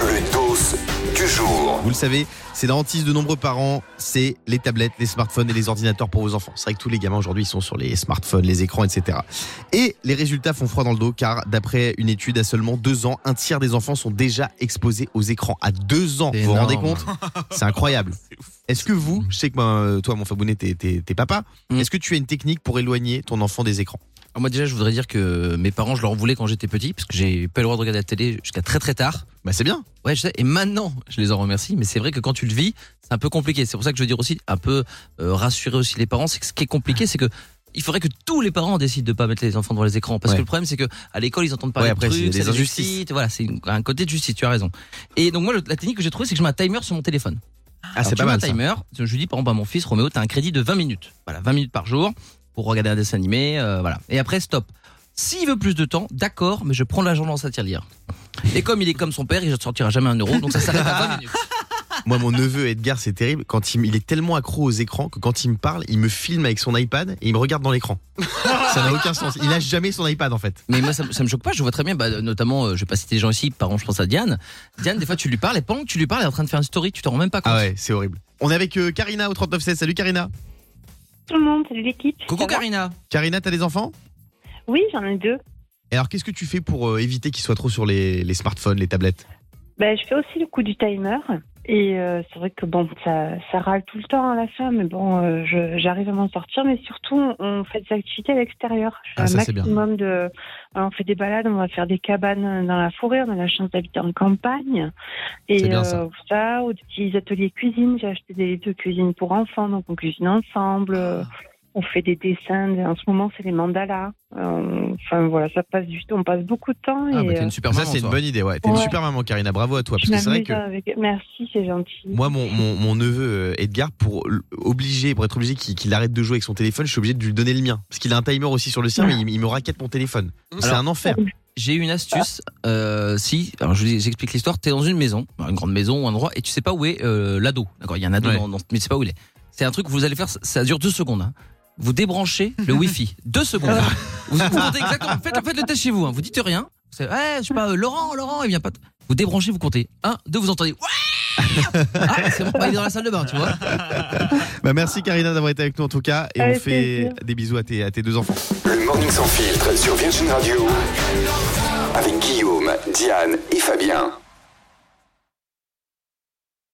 Le dos du jour. Vous le savez, c'est dans hantise de nombreux parents, c'est les tablettes, les smartphones et les ordinateurs pour vos enfants. C'est vrai que tous les gamins aujourd'hui sont sur les smartphones, les écrans, etc. Et les résultats font froid dans le dos car d'après une étude à seulement deux ans, un tiers des enfants sont déjà exposés aux écrans. À deux ans, vous vous rendez compte? C'est incroyable. Est-ce que vous, je sais que ben, toi, mon Fabounet, t'es, t'es- t'es papa, Mm. est-ce que tu as une technique pour éloigner ton enfant des écrans? Alors moi déjà, je voudrais dire que mes parents, je leur en voulais quand j'étais petit, parce que j'ai pas le droit de regarder la télé jusqu'à très très tard. Bah c'est bien. Ouais, je sais. Et maintenant, je les en remercie. Mais c'est vrai que quand tu le vis, c'est un peu compliqué. C'est pour ça que je veux dire aussi, un peu euh, rassurer aussi les parents. C'est que ce qui est compliqué, c'est que il faudrait que tous les parents décident de pas mettre les enfants devant les écrans. Parce Ouais. que le problème, c'est que à l'école, ils entendent parler Ouais, de trucs, c'est des les injustices. Voilà, c'est un côté de justice. Tu as raison. Et donc moi, la technique que j'ai trouvée, c'est que je mets un timer sur mon téléphone. Ah, c'est pas mal un ça. timer. Je lui dis par exemple à mon fils Roméo, t'as un crédit de 20 minutes. Voilà, 20 minutes par jour pour regarder un dessin animé. euh, voilà. Et après stop. S'il veut plus de temps, d'accord, mais je prends l'argent dans sa tirelire. Et comme il est comme son père, il ne sortira jamais un euro, donc ça s'arrête à 20 minutes. Moi, mon neveu Edgar, c'est terrible. Quand il, il est tellement accro aux écrans que quand il me parle, il me filme avec son iPad et il me regarde dans l'écran. ça n'a aucun sens. Il a jamais son iPad en fait. Mais moi, ça, me- ça me choque pas. Je vois très bien, bah, notamment, euh, je vais pas citer les gens ici, par exemple, je pense à Diane. Diane, des fois, tu lui parles et pendant que tu lui parles, elle est en train de faire une story, tu t'en rends même pas compte. Ah ouais, c'est horrible. On est avec euh, Karina au 3916. Salut Karina. tout le monde, salut l'équipe. Coucou Karina. Karina, t'as des enfants? Oui, j'en ai deux. Et alors, qu'est-ce que tu fais pour euh, éviter qu'ils soient trop sur les, les smartphones, les tablettes? Ben, je fais aussi le coup du timer. Et euh, c'est vrai que bon, ça, ça râle tout le temps à la fin, mais bon, euh, je- j'arrive à m'en sortir. Mais surtout, on fait des activités à l'extérieur. Je fais Ah, un ça, c'est bien. maximum de. On fait des balades, on va faire des cabanes dans la forêt. On a la chance d'habiter en campagne. Et bien, ça. euh, ça, ou des petits ateliers cuisine. J'ai acheté des livres de cuisine pour enfants, donc on cuisine ensemble. Euh, On fait des dessins. En ce moment, c'est les mandalas. Euh, Enfin voilà, ça passe du tout. On passe beaucoup de temps. Ah, et, bah, euh, une super Ça, c'est une bonne idée, ouais. T'es une super maman, Karina. Bravo à toi. je Parce que c'est vrai m'amuse que. avec- Merci, c'est gentil. Moi, mon, mon, mon neveu euh, Edgar, pour obliger, pour être obligé qu'il arrête de jouer avec son téléphone, je suis obligé de lui donner le mien. Parce qu'il a un timer aussi sur le sien, mais il, il me raquette mon téléphone. C'est Alors- un enfer. J'ai eu une astuce. Euh, si, alors je vous j'explique l'histoire. T'es dans une maison, une grande maison ou un endroit, et tu sais pas où est euh, l'ado. D'accord, il y a un ado, Ouais. dans, dans- mais tu sais pas où il est. C'est un truc que vous allez faire. ça- Ça dure deux secondes. hein. Vous débranchez le Wi-Fi. Deux secondes. vous, vous comptez exactement. Faites, faites le test chez vous. Hein. Vous dites rien. C'est, ouais, je sais pas, euh, Laurent, Laurent, il vient pas. Vous débranchez, vous comptez. Un, deux, vous entendez. Ouais ah, c'est bon, bah, il est dans la salle de bain, tu vois. Bah, merci Karina d'avoir été avec nous en tout cas. Et on fait plaisir. des bisous à tes, à tes deux enfants. Le morning sans filtre sur Virgin Radio. Avec Guillaume, Diane et Fabien.